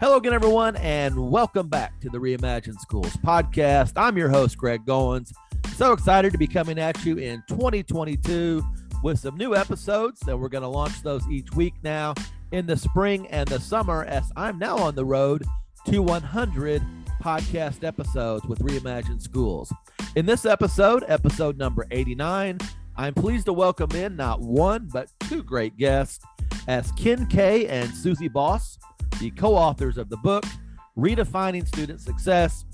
Hello again, everyone, and welcome back to the Reimagine Schools podcast. I'm your host, Greg Goins. So excited to be coming at you in 2022 with some new episodes that we're going to launch those each week now in the spring and the summer as I'm now on the road to 100 podcast episodes with Reimagine Schools. In this episode, episode number 89, I'm pleased to welcome in not one, but two great guests as Ken Kay and Susie Boss the co authors of the book, Redefining Student Success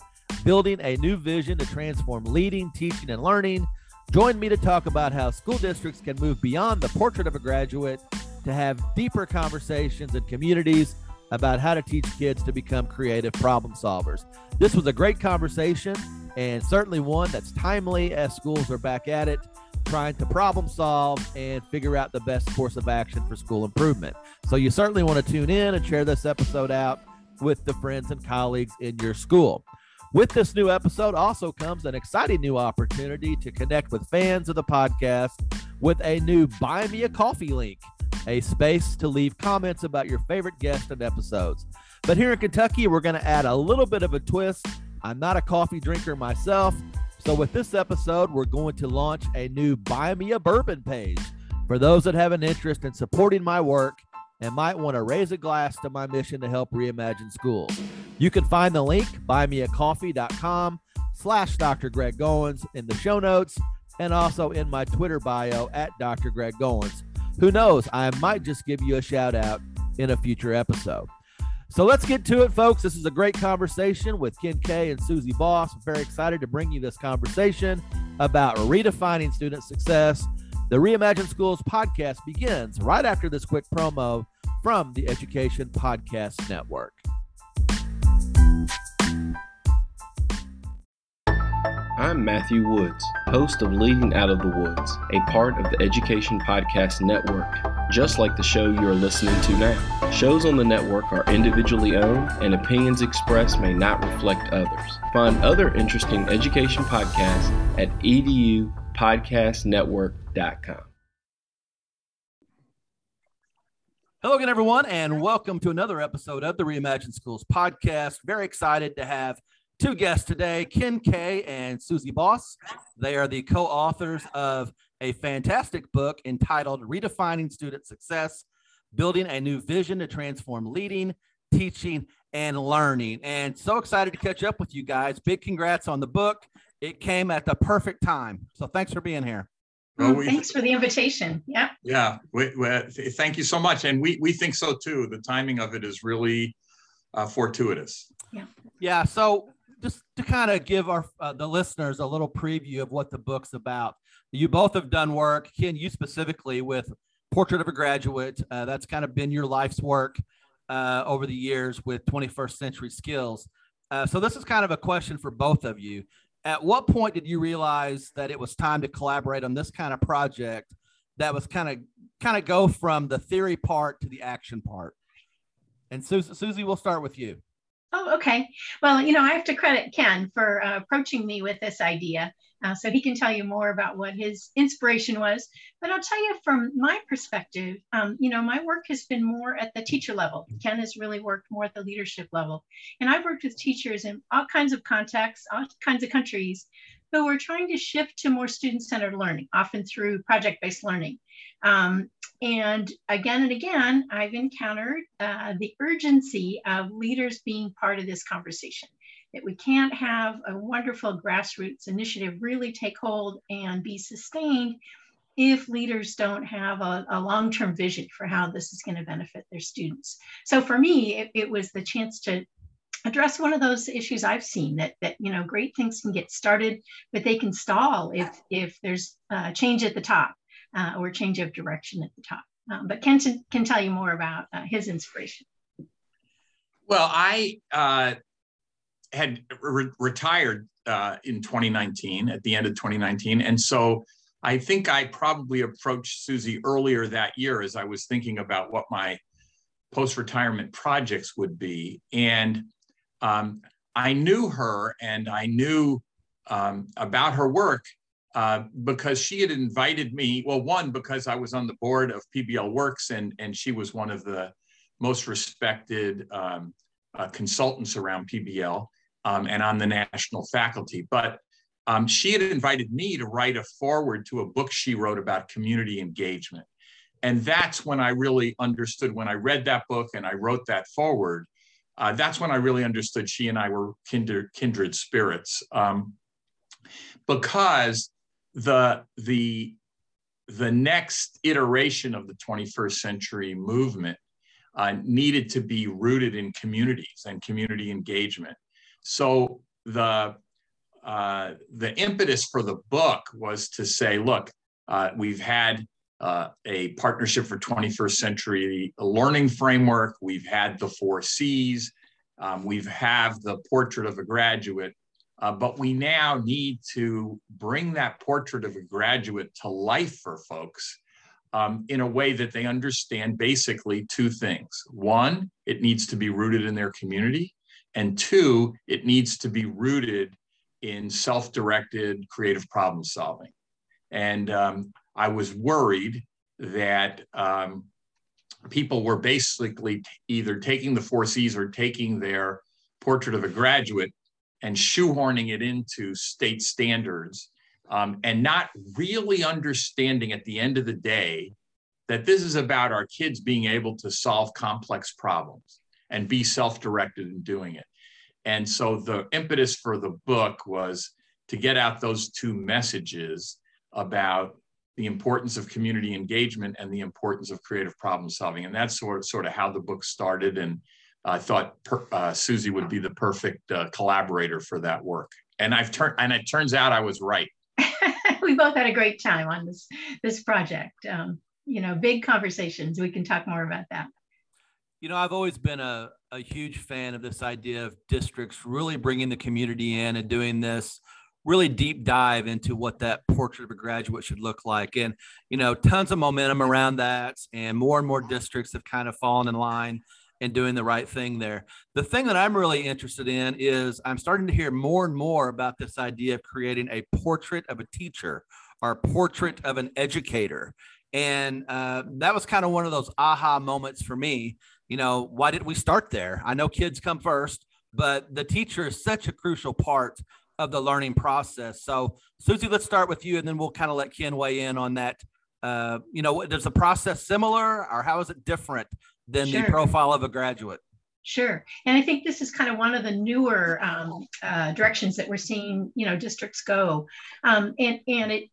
Building a New Vision to Transform Leading, Teaching, and Learning. Join me to talk about how school districts can move beyond the portrait of a graduate to have deeper conversations and communities about how to teach kids to become creative problem solvers. This was a great conversation and certainly one that's timely as schools are back at it trying to problem solve and figure out the best course of action for school improvement. So you certainly want to tune in and share this episode out with the friends and colleagues in your school. With this new episode also comes an exciting new opportunity to connect with fans of the podcast with a new Buy Me a Coffee link, a space to leave comments about your favorite guests and episodes. But here in Kentucky, we're going to add a little bit of a twist. I'm not a coffee drinker myself, so, with this episode, we're going to launch a new Buy Me a Bourbon page for those that have an interest in supporting my work and might want to raise a glass to my mission to help reimagine schools. You can find the link, buymeacoffee.com slash Dr. Greg Goins in the show notes and also in my Twitter bio at Dr. Greg Goins. Who knows, I might just give you a shout out in a future episode. So let's get to it, folks. This is a great conversation with Ken Kay and Susie Boss. I'm very excited to bring you this conversation about redefining student success. The Reimagine Schools podcast begins right after this quick promo from the Education Podcast Network. I'm Matthew Woods, host of Leading Out of the Woods, a part of the Education Podcast Network, just like the show you are listening to now. Shows on the network are individually owned, and opinions expressed may not reflect others. Find other interesting education podcasts at edupodcastnetwork.com. Hello again, everyone, and welcome to another episode of the Reimagine Schools podcast. Very excited to have two guests today, Ken Kay and Susie Boss. They are the co-authors of a fantastic book entitled Redefining Student Success, Building a New Vision to Transform Leading, Teaching, and Learning. And so excited to catch up with you guys. Big congrats on the book. It came at the perfect time. So thanks for being here. Well, we, Thanks for the invitation. Yeah. Yeah. We, we, thank you so much. And we, we think so too. The timing of it is really uh, fortuitous. Yeah. Yeah. So just to kind of give our uh, the listeners a little preview of what the book's about. You both have done work, Ken, you specifically with Portrait of a Graduate. Uh, that's kind of been your life's work uh, over the years with 21st Century Skills. Uh, so this is kind of a question for both of you. At what point did you realize that it was time to collaborate on this kind of project that was kind of kind of go from the theory part to the action part? And Susie, Susie, we'll start with you. Oh, okay. Well, you know, I have to credit Ken for uh, approaching me with this idea. Uh, so he can tell you more about what his inspiration was. But I'll tell you from my perspective, um, you know, my work has been more at the teacher level. Ken has really worked more at the leadership level. And I've worked with teachers in all kinds of contexts, all kinds of countries, who were trying to shift to more student centered learning, often through project based learning. Um, and again and again, I've encountered uh, the urgency of leaders being part of this conversation. That we can't have a wonderful grassroots initiative really take hold and be sustained if leaders don't have a, a long term vision for how this is going to benefit their students. So for me, it, it was the chance to address one of those issues I've seen that that you know great things can get started, but they can stall if if there's a change at the top uh, or change of direction at the top. Um, but Ken can tell you more about uh, his inspiration. Well, I uh, had re- retired uh, in 2019, at the end of 2019. And so I think I probably approached Susie earlier that year as I was thinking about what my post retirement projects would be. And um, I knew her and I knew um, about her work uh, because she had invited me. Well, one, because I was on the board of PBL Works and, and she was one of the most respected um, uh, consultants around PBL um, and on the national faculty. But um, she had invited me to write a foreword to a book she wrote about community engagement. And that's when I really understood, when I read that book and I wrote that foreword, uh, that's when I really understood she and I were kindred, kindred spirits. Um, because the, the, the next iteration of the 21st century movement uh, needed to be rooted in communities and community engagement. So the uh, the impetus for the book was to say, look, uh, we've had uh, a partnership for 21st century learning framework. We've had the four C's. Um, we've have the portrait of a graduate, uh, but we now need to bring that portrait of a graduate to life for folks um, in a way that they understand basically two things. One, it needs to be rooted in their community. And two, it needs to be rooted in self directed creative problem solving. And um, I was worried that um, people were basically either taking the four C's or taking their portrait of a graduate and shoehorning it into state standards um, and not really understanding at the end of the day that this is about our kids being able to solve complex problems and be self directed in doing it. And so the impetus for the book was to get out those two messages about the importance of community engagement and the importance of creative problem solving. And that's sort of, sort of how the book started. And I thought per, uh, Susie would be the perfect uh, collaborator for that work. And I've turned, and it turns out I was right. we both had a great time on this this project. Um, you know, big conversations. We can talk more about that. You know, I've always been a, a huge fan of this idea of districts really bringing the community in and doing this really deep dive into what that portrait of a graduate should look like. And, you know, tons of momentum around that. And more and more districts have kind of fallen in line and doing the right thing there. The thing that I'm really interested in is I'm starting to hear more and more about this idea of creating a portrait of a teacher or portrait of an educator. And uh, that was kind of one of those aha moments for me. You know, why did we start there? I know kids come first, but the teacher is such a crucial part of the learning process. So, Susie, let's start with you, and then we'll kind of let Ken weigh in on that. Uh, you know, does the process similar, or how is it different than sure. the profile of a graduate? Sure, and I think this is kind of one of the newer um, uh, directions that we're seeing, you know, districts go, um, and and it,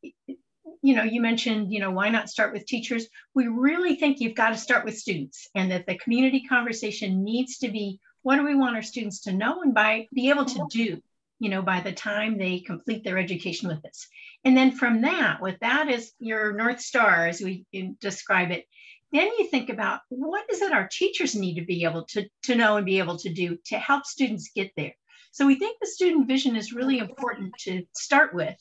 you know, you mentioned, you know, why not start with teachers? We really think you've got to start with students, and that the community conversation needs to be what do we want our students to know and by be able to do you know, by the time they complete their education with us. And then from that, with that as your North Star, as we describe it, then you think about what is it our teachers need to be able to, to know and be able to do to help students get there. So we think the student vision is really important to start with.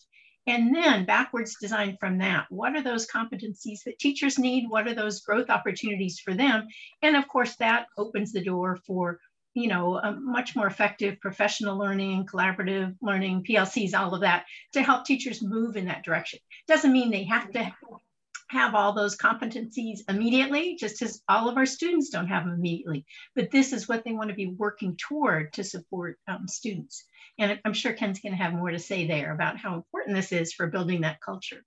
And then backwards design from that. What are those competencies that teachers need? What are those growth opportunities for them? And of course, that opens the door for you know, much more effective professional learning, collaborative learning, PLCs, all of that to help teachers move in that direction. Doesn't mean they have to have all those competencies immediately, just as all of our students don't have them immediately. But this is what they want to be working toward to support um, students. And I'm sure Ken's going to have more to say there about how important this is for building that culture.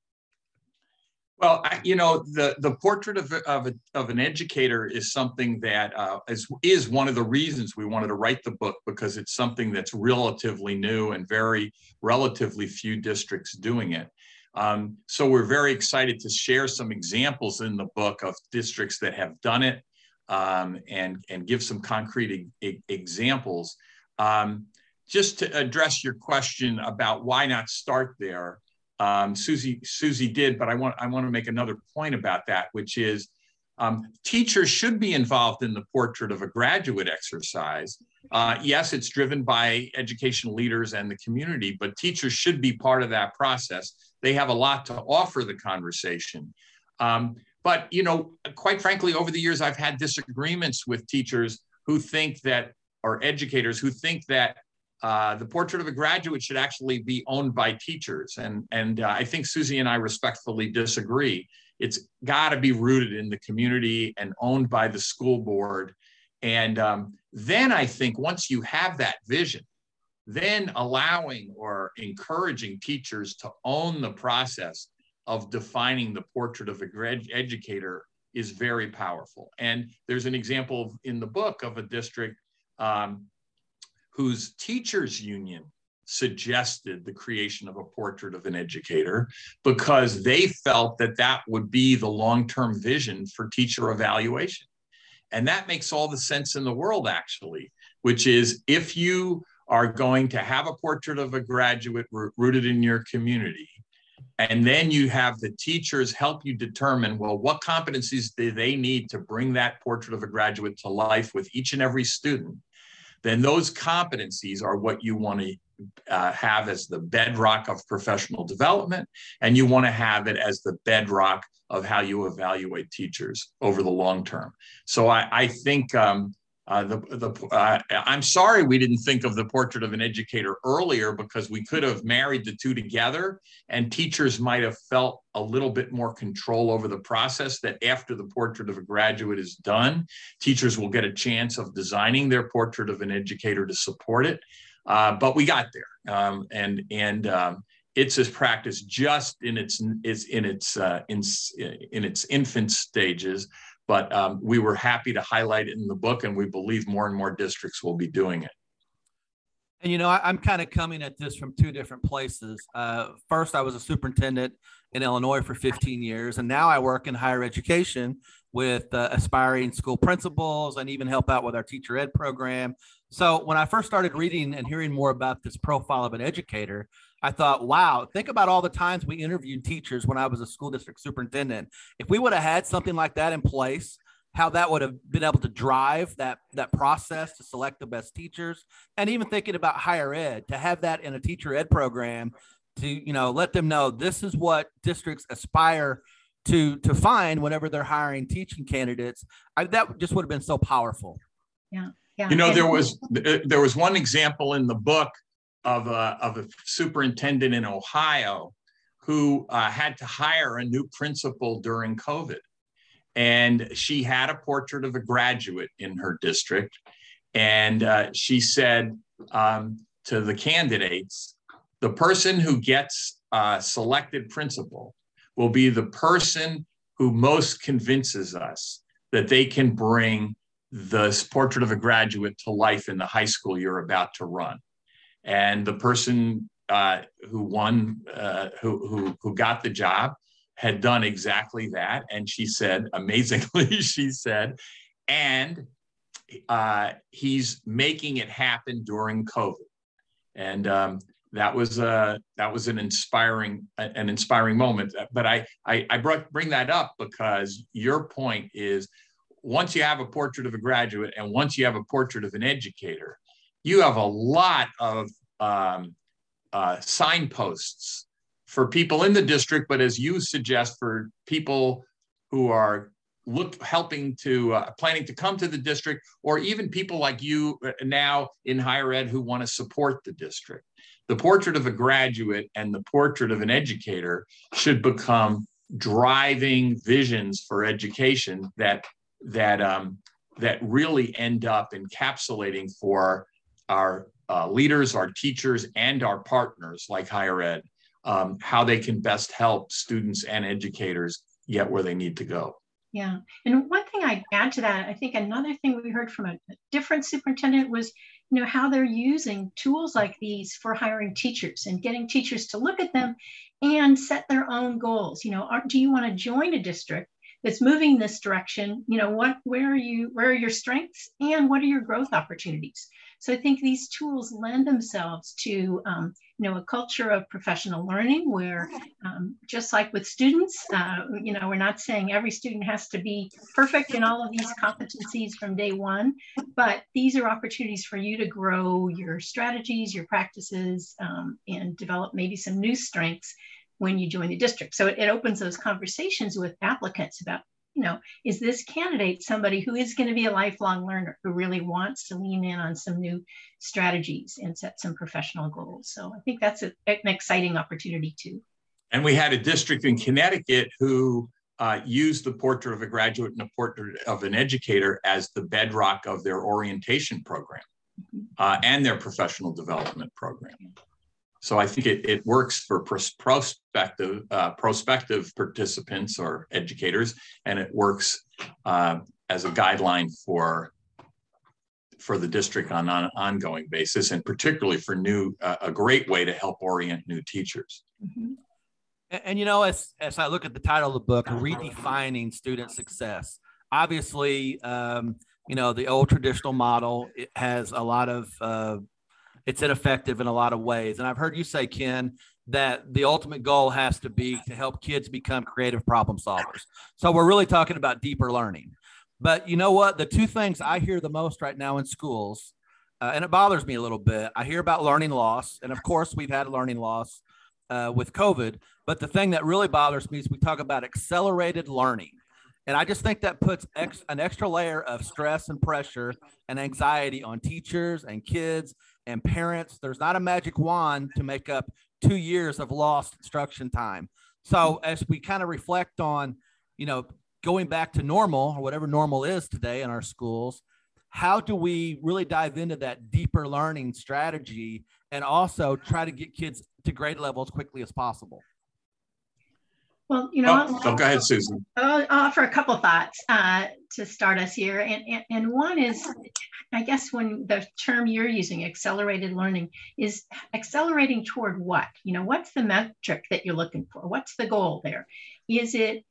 Well, I, you know, the the portrait of of, a, of an educator is something that uh, is is one of the reasons we wanted to write the book because it's something that's relatively new and very relatively few districts doing it. Um, so we're very excited to share some examples in the book of districts that have done it um, and and give some concrete e examples. Um, just to address your question about why not start there um, Susie Susie did, but I want I want to make another point about that, which is um, teachers should be involved in the portrait of a graduate exercise. Uh, yes, it's driven by educational leaders and the community, but teachers should be part of that process. They have a lot to offer the conversation. Um, but you know, quite frankly, over the years, I've had disagreements with teachers who think that, or educators who think that uh, the portrait of a graduate should actually be owned by teachers. And, and uh, I think Susie and I respectfully disagree. It's got to be rooted in the community and owned by the school board. And um, then I think once you have that vision, then allowing or encouraging teachers to own the process of defining the portrait of a graduate educator is very powerful. And there's an example in the book of a district um, whose teachers union suggested the creation of a portrait of an educator because they felt that that would be the long-term vision for teacher evaluation. And that makes all the sense in the world, actually, which is if you are going to have a portrait of a graduate rooted in your community, and then you have the teachers help you determine well, what competencies do they need to bring that portrait of a graduate to life with each and every student? Then those competencies are what you want to uh, have as the bedrock of professional development, and you want to have it as the bedrock of how you evaluate teachers over the long term. So I, I think um, uh, the, the, uh, I'm sorry we didn't think of the portrait of an educator earlier because we could have married the two together and teachers might have felt a little bit more control over the process that after the portrait of a graduate is done, teachers will get a chance of designing their portrait of an educator to support it. Uh, but we got there um, and, and um, it's a practice just in its, is in its, uh, in, in its infant stages but um, we were happy to highlight it in the book, and we believe more and more districts will be doing it. And you know, I, am kind of coming at this from two different places. Uh, first, I was a superintendent in Illinois for 15 years, and now I work in higher education with uh, aspiring school principals and even help out with our teacher ed program. So when I first started reading and hearing more about this profile of an educator, I thought, wow, think about all the times we interviewed teachers when I was a school district superintendent. If we would have had something like that in place, how that would have been able to drive that that process to select the best teachers. And even thinking about higher ed to have that in a teacher ed program to you know let them know this is what districts aspire to to find whenever they're hiring teaching candidates I, that just would have been so powerful. Yeah yeah. You know there was there was one example in the book of a, of a superintendent in Ohio who uh, had to hire a new principal during COVID. And she had a portrait of a graduate in her district. And uh, she said um, to the candidates, the person who gets uh, selected principal will be the person who most convinces us that they can bring the portrait of a graduate to life in the high school you're about to run and the person uh, who won, uh, who, who, who got the job, had done exactly that. And she said, amazingly, she said, and uh, he's making it happen during COVID. And um, that was uh, that was an inspiring an inspiring moment. But I I, I brought, bring that up because your point is once you have a portrait of a graduate and once you have a portrait of an educator, you have a lot of um, uh, signposts for people in the district, but as you suggest, for people who are look helping to uh, planning to come to the district, or even people like you uh, now in higher ed who want to support the district. The portrait of a graduate and the portrait of an educator should become driving visions for education that that um, that really end up encapsulating for our uh, leaders, our teachers, and our partners like higher ed, um, how they can best help students and educators get where they need to go. Yeah. And one thing I'd add to that, I think another thing we heard from a different superintendent was, you know, how they're using tools like these for hiring teachers and getting teachers to look at them and set their own goals. You know, are, do you want to join a district that's moving this direction? You know, what, where are you, where are your strengths and what are your growth opportunities? So I think these tools lend themselves to um, you know a culture of professional learning where um, just like with students, uh, you know we're not saying every student has to be perfect in all of these competencies from day one, but these are opportunities for you to grow your strategies, your practices, um, and develop maybe some new strengths when you join the district. So it, it opens those conversations with applicants about you know, is this candidate somebody who is going to be a lifelong learner who really wants to lean in on some new strategies and set some professional goals? So I think that's a, an exciting opportunity too. And we had a district in Connecticut who uh, use the portrait of a graduate and a portrait of an educator as the bedrock of their orientation program uh, and their professional development program. So I think it, it works for prospective uh, prospective participants or educators, and it works uh, as a guideline for for the district on an ongoing basis, and particularly for new uh, a great way to help orient new teachers. Mm-hmm. And, and, you know, as as I look at the title of the book, redefining student success. Obviously, um, you know the old traditional model it has a lot of uh, it's ineffective in a lot of ways. And I've heard you say, Ken, that the ultimate goal has to be to help kids become creative problem solvers. So we're really talking about deeper learning. But you know what? The two things I hear the most right now in schools, uh, and it bothers me a little bit, I hear about learning loss. And of course, we've had learning loss uh, with COVID. But the thing that really bothers me is we talk about accelerated learning. And I just think that puts ex- an extra layer of stress and pressure and anxiety on teachers and kids and parents. There's not a magic wand to make up two years of lost instruction time. So hmm. as we kind of reflect on, you know, going back to normal or whatever normal is today in our schools, how do we really dive into that deeper learning strategy and also try to get kids to grade level as quickly as possible? Well, you know, oh, oh, go ahead, Susan. I'll offer a couple thoughts uh, to start us here. And, and, and one is, I guess, when the term you're using, accelerated learning, is accelerating toward what? You know, what's the metric that you're looking for? What's the goal there? Is it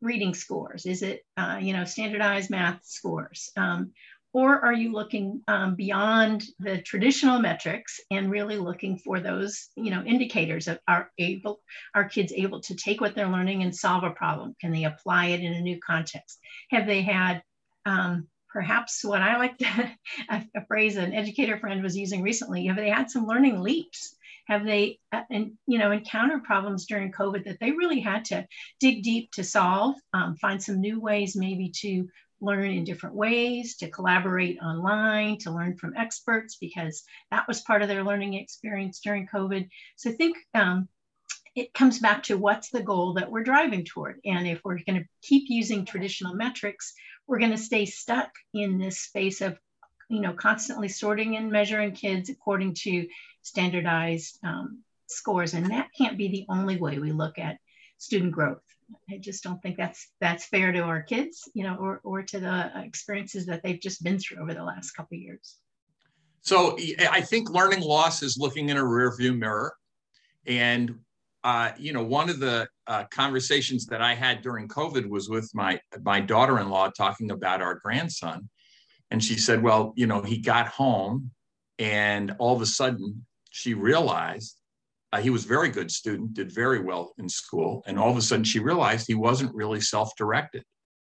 reading scores? Is it, uh, you know, standardized math scores? Um, or are you looking um, beyond the traditional metrics and really looking for those you know indicators of are able are kids able to take what they're learning and solve a problem? Can they apply it in a new context? Have they had um, perhaps what i like to a, phrase an educator friend was using recently have they had some learning leaps? Have they uh, and you know encountered problems during covid that they really had to dig deep to solve um, find some new ways maybe to learn in different ways, to collaborate online, to learn from experts, because that was part of their learning experience during COVID. So I think um, it comes back to what's the goal that we're driving toward. And if we're going to keep using traditional metrics, we're going to stay stuck in this space of, you know, constantly sorting and measuring kids according to standardized um, scores. And that can't be the only way we look at student growth. I just don't think that's that's fair to our kids, you know, or or to the experiences that they've just been through over the last couple years. So I think learning loss is looking in a rearview mirror, and uh, you know, one of the uh, conversations that I had during COVID was with my my daughter-in-law talking about our grandson, and she said, "Well, you know, he got home, and all of a sudden she realized uh, he was a very good student, did very well in school. And all of a sudden, she realized he wasn't really self directed,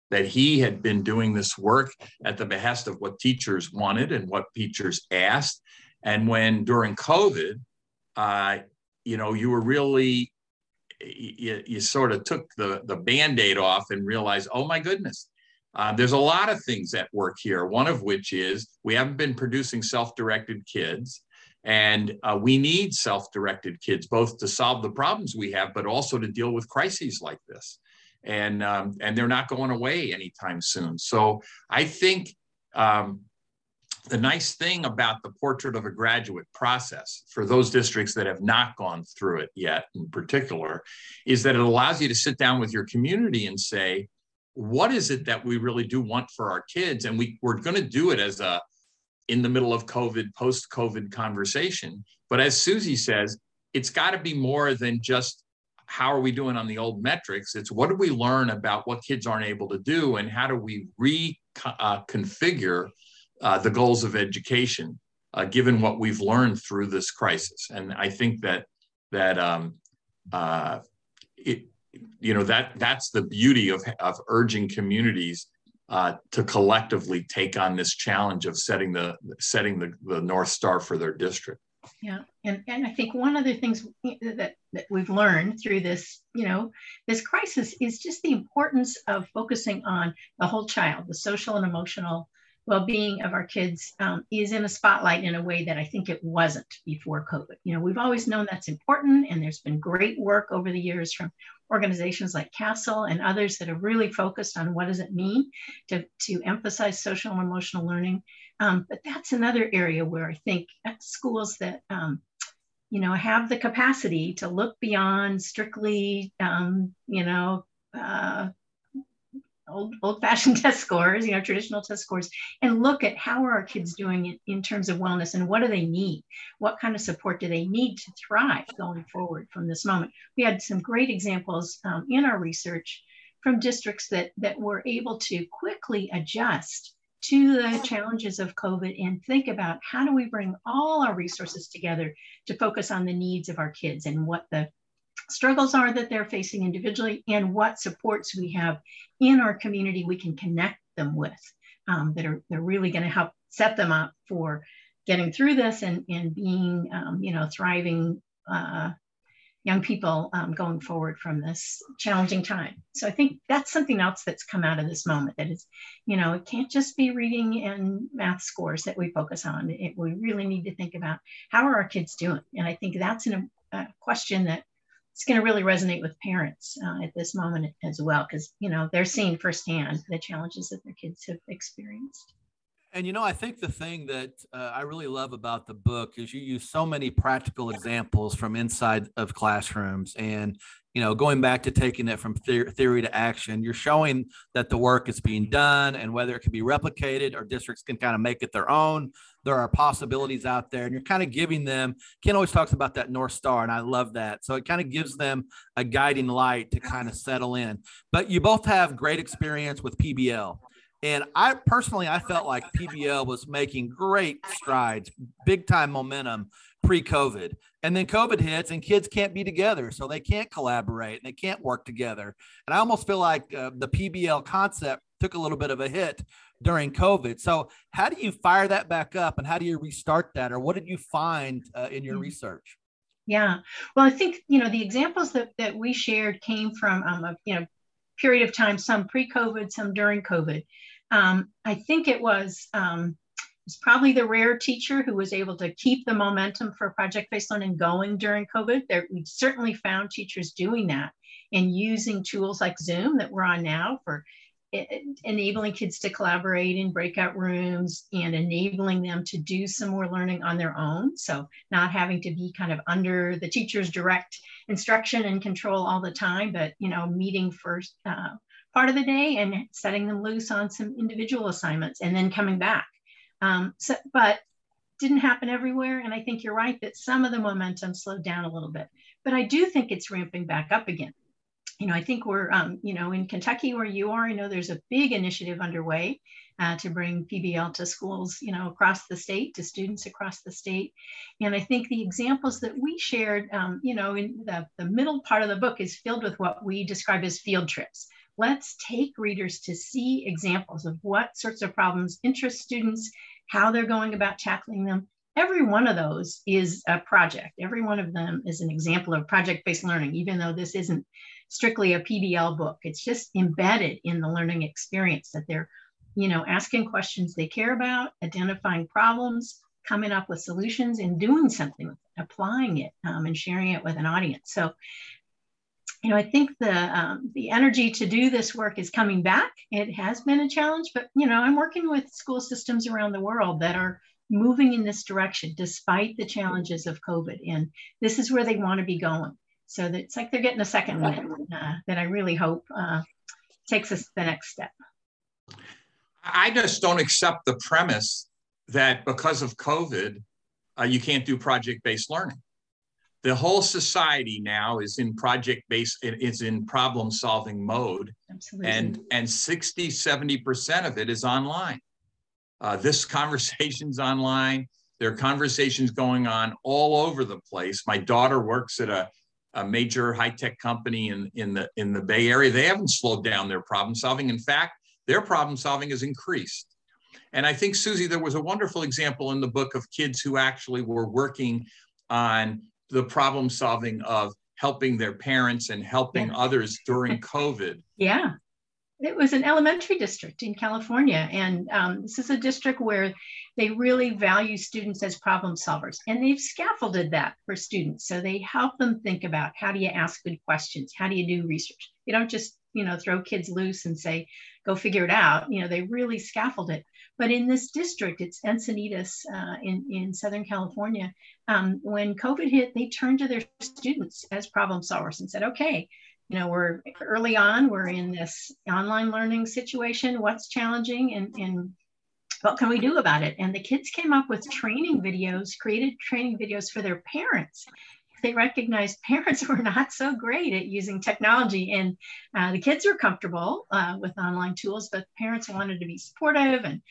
that he had been doing this work at the behest of what teachers wanted and what teachers asked. And when during COVID, uh, you know, you were really, you, you sort of took the, the band aid off and realized, oh my goodness, uh, there's a lot of things at work here. One of which is we haven't been producing self directed kids. And uh, we need self directed kids, both to solve the problems we have, but also to deal with crises like this. And, um, and they're not going away anytime soon. So I think um, the nice thing about the portrait of a graduate process for those districts that have not gone through it yet, in particular, is that it allows you to sit down with your community and say, what is it that we really do want for our kids? And we, we're going to do it as a in the middle of COVID, post COVID conversation. But as Susie says, it's got to be more than just how are we doing on the old metrics? It's what do we learn about what kids aren't able to do and how do we reconfigure uh, uh, the goals of education uh, given what we've learned through this crisis? And I think that that um, uh, it, you know that that's the beauty of, of urging communities uh, to collectively take on this challenge of setting the setting the, the north star for their district. Yeah, and and I think one of the things that that we've learned through this, you know, this crisis is just the importance of focusing on the whole child, the social and emotional well-being of our kids um, is in a spotlight in a way that I think it wasn't before COVID. You know, we've always known that's important, and there's been great work over the years from organizations like CASEL and others that are really focused on what does it mean to, to emphasize social and emotional learning. Um, but that's another area where I think schools that um, you know have the capacity to look beyond strictly um, you know uh, old, old-fashioned test scores, you know, traditional test scores, and look at how are our kids doing in, in terms of wellness and what do they need? What kind of support do they need to thrive going forward from this moment? We had some great examples um, in our research from districts that, that were able to quickly adjust to the challenges of COVID and think about how do we bring all our resources together to focus on the needs of our kids and what the struggles are that they're facing individually and what supports we have in our community we can connect them with um, that are they're really going to help set them up for getting through this and, and being um, you know thriving uh, young people um, going forward from this challenging time. So i think that's something else that's come out of this moment that is you know it can't just be reading and math scores that we focus on. It, we really need to think about how are our kids doing? And i think that's an, a question that it's going to really resonate with parents uh, at this moment as well because you know they're seeing firsthand the challenges that their kids have experienced and you know i think the thing that uh, i really love about the book is you use so many practical examples from inside of classrooms. And you know going back to taking it from theory to action you're showing that the work is being done and whether it can be replicated or districts can kind of make it their own there are possibilities out there. And you're kind of giving them ken always talks about that north star and i love that. So it kind of gives them a guiding light to kind of settle in. But you both have great experience with pbl and I personally, I felt like PBL was making great strides, big time momentum pre-COVID. And then COVID hits and kids can't be together. So they can't collaborate and they can't work together. And I almost feel like uh, the PBL concept took a little bit of a hit during COVID. So, how do you fire that back up and how do you restart that? Or what did you find uh, in your mm-hmm. research? Yeah, well, I think, you know, the examples that, that we shared came from um, a you know, period of time, some pre COVID, some during COVID. Um, I think it was. Um, probably the rare teacher who was able to keep the momentum for project-based learning going during COVID. There, we certainly found teachers doing that and using tools like Zoom that we're on now for enabling kids to collaborate in breakout rooms and enabling them to do some more learning on their own. So not having to be kind of under the teacher's direct instruction and control all the time, but you know, meeting first uh, part of the day and setting them loose on some individual assignments and then coming back. Um, so, but didn't happen everywhere. And I think you're right that some of the momentum slowed down a little bit. But I do think it's ramping back up again you know, I think we're, um, you know, in Kentucky where you are, I know there's a big initiative underway uh, to bring PBL to schools, you know, across the state, to students across the state. And I think the examples that we shared, um, you know, in the, the middle part of the book is filled with what we describe as field trips. Let's take readers to see examples of what sorts of problems interest students, how they're going about tackling them, every one of those is a project. Every one of them is an example of project-based learning, even though this isn't strictly a PBL book. It's just embedded in the learning experience that they're, you know, asking questions they care about, identifying problems, coming up with solutions, and doing something applying it, um, and sharing it with an audience. So, you know, I think the um, the energy to do this work is coming back. It has been a challenge, but you know, I'm working with school systems around the world that are moving in this direction despite the challenges of COVID, and this is where they want to be going. So that it's like they're getting a second one uh, that I really hope uh, takes us the next step. I just don't accept the premise that because of COVID, uh, you can't do project-based learning. The whole society now is in project-based, is in problem-solving mode. Absolutely. And, and 60, 70% of it is online. Uh, this conversation's online. There are conversations going on all over the place. My daughter works at a a major high-tech company in, in, the, in the Bay Area, they haven't slowed down their problem solving. In fact, their problem solving has increased. And I think, Susie, there was a wonderful example in the book of kids who actually were working on the problem solving of helping their parents and helping yeah. others during COVID. Yeah. it was an elementary district in California. And um, this is a district where they really value students as problem solvers. And they've scaffolded that for students. So they help them think about how do you ask good questions? How do you do research? You don't just, you know, throw kids loose and say, go figure it out. You know, they really scaffold it. But in this district, it's Encinitas uh, in, in Southern California. Um, when COVID hit, they turned to their students as problem solvers and said, okay, you know, we're early on, we're in this online learning situation. What's challenging and, and what can we do about it? And the kids came up with training videos, created training videos for their parents. They recognized parents were not so great at using technology, and uh, the kids were comfortable uh, with online tools, but parents wanted to be supportive and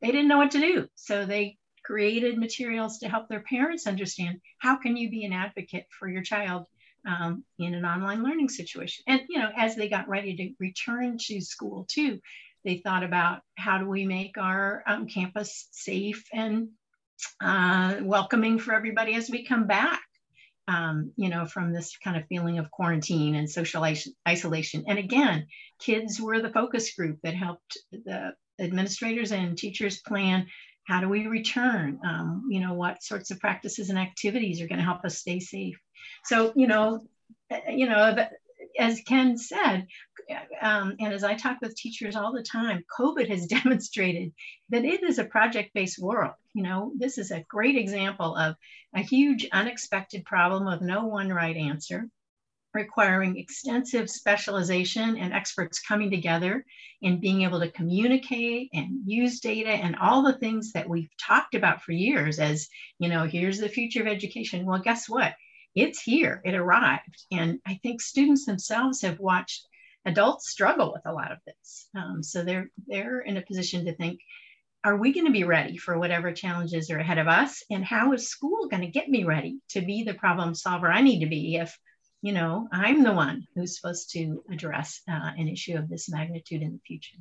they didn't know what to do. So they created materials to help their parents understand how can you be an advocate for your child um, in an online learning situation. And, you know, as they got ready to return to school too, they thought about how do we make our um, campus safe and uh, welcoming for everybody as we come back. Um, you know, from this kind of feeling of quarantine and social isolation. And again, kids were the focus group that helped the administrators and teachers plan how do we return? Um, you know, what sorts of practices and activities are going to help us stay safe? So, you know, uh, you know, as Ken said, um, and as I talk with teachers all the time, COVID has demonstrated that it is a project-based world. You know, this is a great example of a huge unexpected problem with no one right answer requiring extensive specialization and experts coming together and being able to communicate and use data and all the things that we've talked about for years as, you know, here's the future of education. Well, guess what? It's here, it arrived. And I think students themselves have watched adults struggle with a lot of this. Um, so they're they're in a position to think, are we going to be ready for whatever challenges are ahead of us? And how is school going to get me ready to be the problem solver I need to be if, you know, I'm the one who's supposed to address uh, an issue of this magnitude in the future?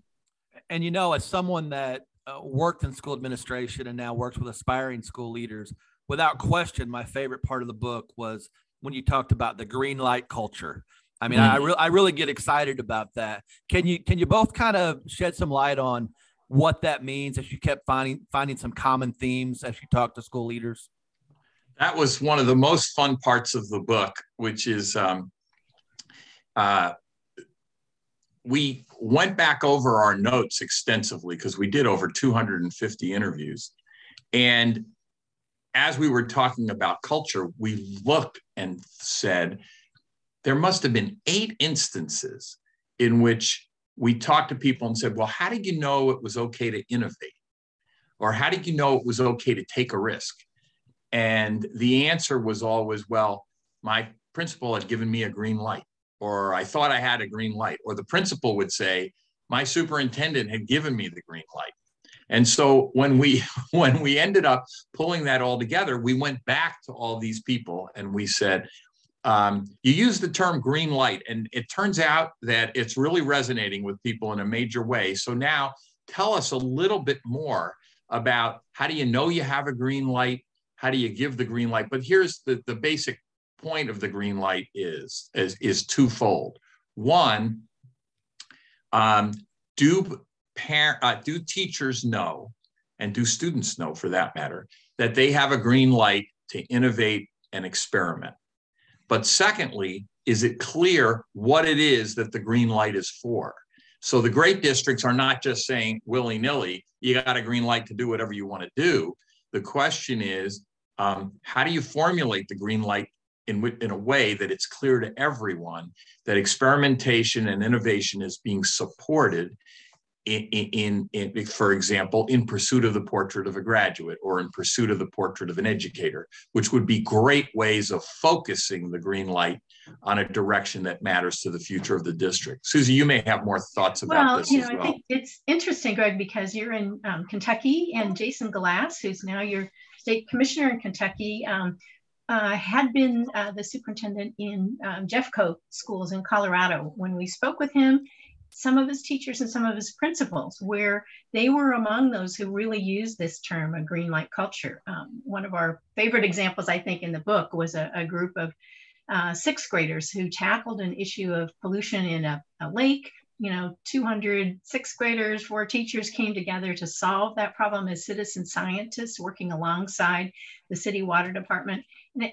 And you know, as someone that uh, worked in school administration and now works with aspiring school leaders, without question, my favorite part of the book was when you talked about the green light culture. I mean, mm-hmm. I, re- I really get excited about that. Can you can you both kind of shed some light on what that means as you kept finding finding some common themes as you talked to school leaders? That was one of the most fun parts of the book, which is um, uh, we went back over our notes extensively because we did over 250 interviews, and as we were talking about culture, we looked and said, there must have been eight instances in which we talked to people and said, well, how did you know it was okay to innovate? Or how did you know it was okay to take a risk? And the answer was always, well, my principal had given me a green light, or I thought I had a green light. Or the principal would say, my superintendent had given me the green light. And so when we when we ended up pulling that all together, we went back to all these people and we said, um, you use the term green light, and it turns out that it's really resonating with people in a major way. So now tell us a little bit more about how do you know you have a green light? How do you give the green light? But here's the, the basic point of the green light is, is, is twofold. One, um, do uh, do teachers know, and do students know for that matter, that they have a green light to innovate and experiment? But secondly, is it clear what it is that the green light is for? So the great districts are not just saying willy nilly, you got a green light to do whatever you want to do. The question is, um, how do you formulate the green light in, in a way that it's clear to everyone that experimentation and innovation is being supported in, in, in, for example, in pursuit of the portrait of a graduate or in pursuit of the portrait of an educator, which would be great ways of focusing the green light on a direction that matters to the future of the district. Susie, you may have more thoughts about well, this you know, as well. I think it's interesting, Greg, because you're in um, Kentucky and Jason Glass, who's now your state commissioner in Kentucky, um, uh, had been uh, the superintendent in um, Jeffco schools in Colorado. When we spoke with him, some of his teachers and some of his principals, where they were among those who really used this term, a green light culture. Um, one of our favorite examples, I think, in the book was a, a group of uh, sixth graders who tackled an issue of pollution in a, a lake you know 200 sixth graders four teachers came together to solve that problem as citizen scientists working alongside the city water department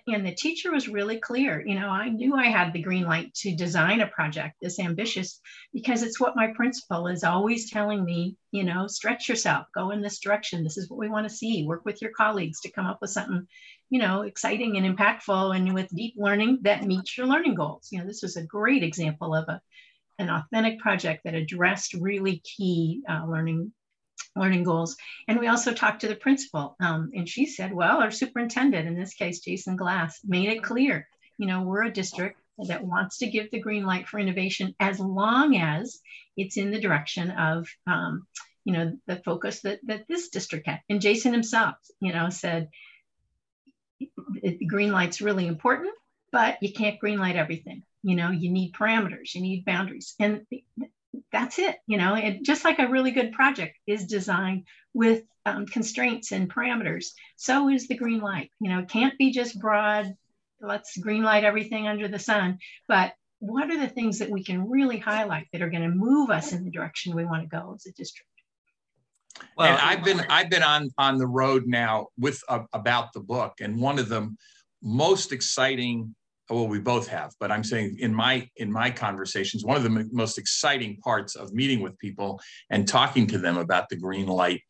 and, the teacher was really clear you know i knew i had the green light to design a project this ambitious because it's what my principal is always telling me you know stretch yourself go in this direction. This is what we want to see. Work with your colleagues to come up with something you know exciting and impactful and with deep learning that meets your learning goals. You know this was a great example of a an authentic project that addressed really key uh, learning learning goals. And we also talked to the principal, um, and she said, well, our superintendent, in this case, Jason Glass, made it clear, you know, we're a district that wants to give the green light for innovation as long as it's in the direction of, um, you know, the focus that, that this district had. And Jason himself, you know, said, the green light's really important, but you can't green light everything you know you need parameters you need boundaries and that's it you know and just like a really good project is designed with um, constraints and parameters so is the green light you know it can't be just broad let's green light everything under the sun but what are the things that we can really highlight that are going to move us in the direction we want to go as a district? Well and i've been i've been on on the road now with uh, about the book and one of the most exciting well we both have but i'm saying in my in my conversations one of the most exciting parts of meeting with people and talking to them about the green light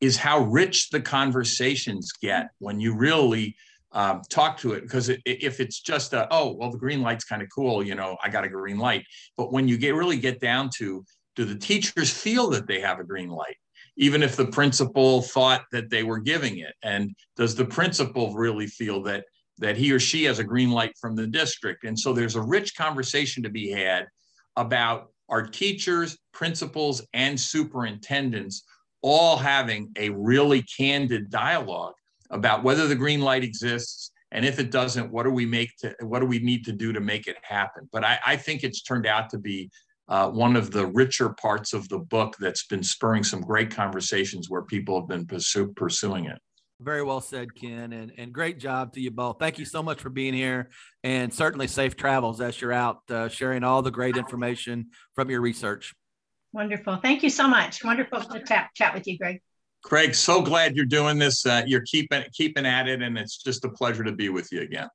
is how rich the conversations get when you really um, talk to it. Because it, if it's just a oh well the green light's kind of cool you know i got a green light. But when you get really get down to do the teachers feel that they have a green light even if the principal thought that they were giving it? And does the principal really feel that that he or she has a green light from the district. And so there's a rich conversation to be had about our teachers, principals, and superintendents all having a really candid dialogue about whether the green light exists and if it doesn't what do we make to what do we need to do to make it happen but i, I think it's turned out to be uh, one of the richer parts of the book that's been spurring some great conversations where people have been pursue, pursuing it very well said, Ken, and, and great job to you both. Thank you so much for being here, and certainly safe travels as you're out uh, sharing all the great information from your research. Wonderful. Thank you so much. Wonderful to chat, chat with you, Greg. Craig, so glad you're doing this. Uh, you're keeping keeping at it, and it's just a pleasure to be with you again.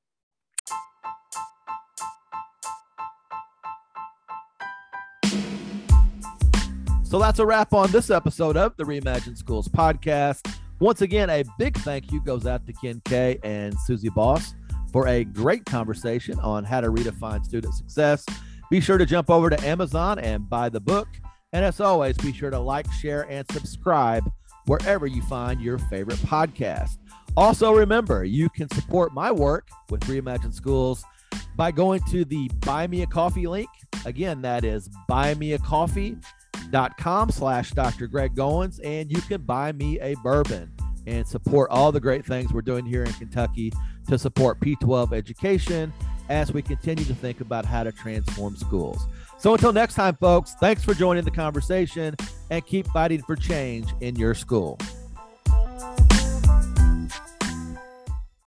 So that's a wrap on this episode of the Reimagine Schools podcast. Once again, a big thank you goes out to Ken Kay and Suzie Boss for a great conversation on how to redefine student success. Be sure to jump over to Amazon and buy the book. And as always, be sure to like, share, and subscribe wherever you find your favorite podcast. Also, remember, you can support my work with Reimagine Schools by going to the Buy Me a Coffee link. Again, that is buymeacoffee.com dot com slash Dr. Greg Goins, and you can buy me a bourbon and support all the great things we're doing here in Kentucky to support P12 education as we continue to think about how to transform schools. So until next time, folks, thanks for joining the conversation and keep fighting for change in your school.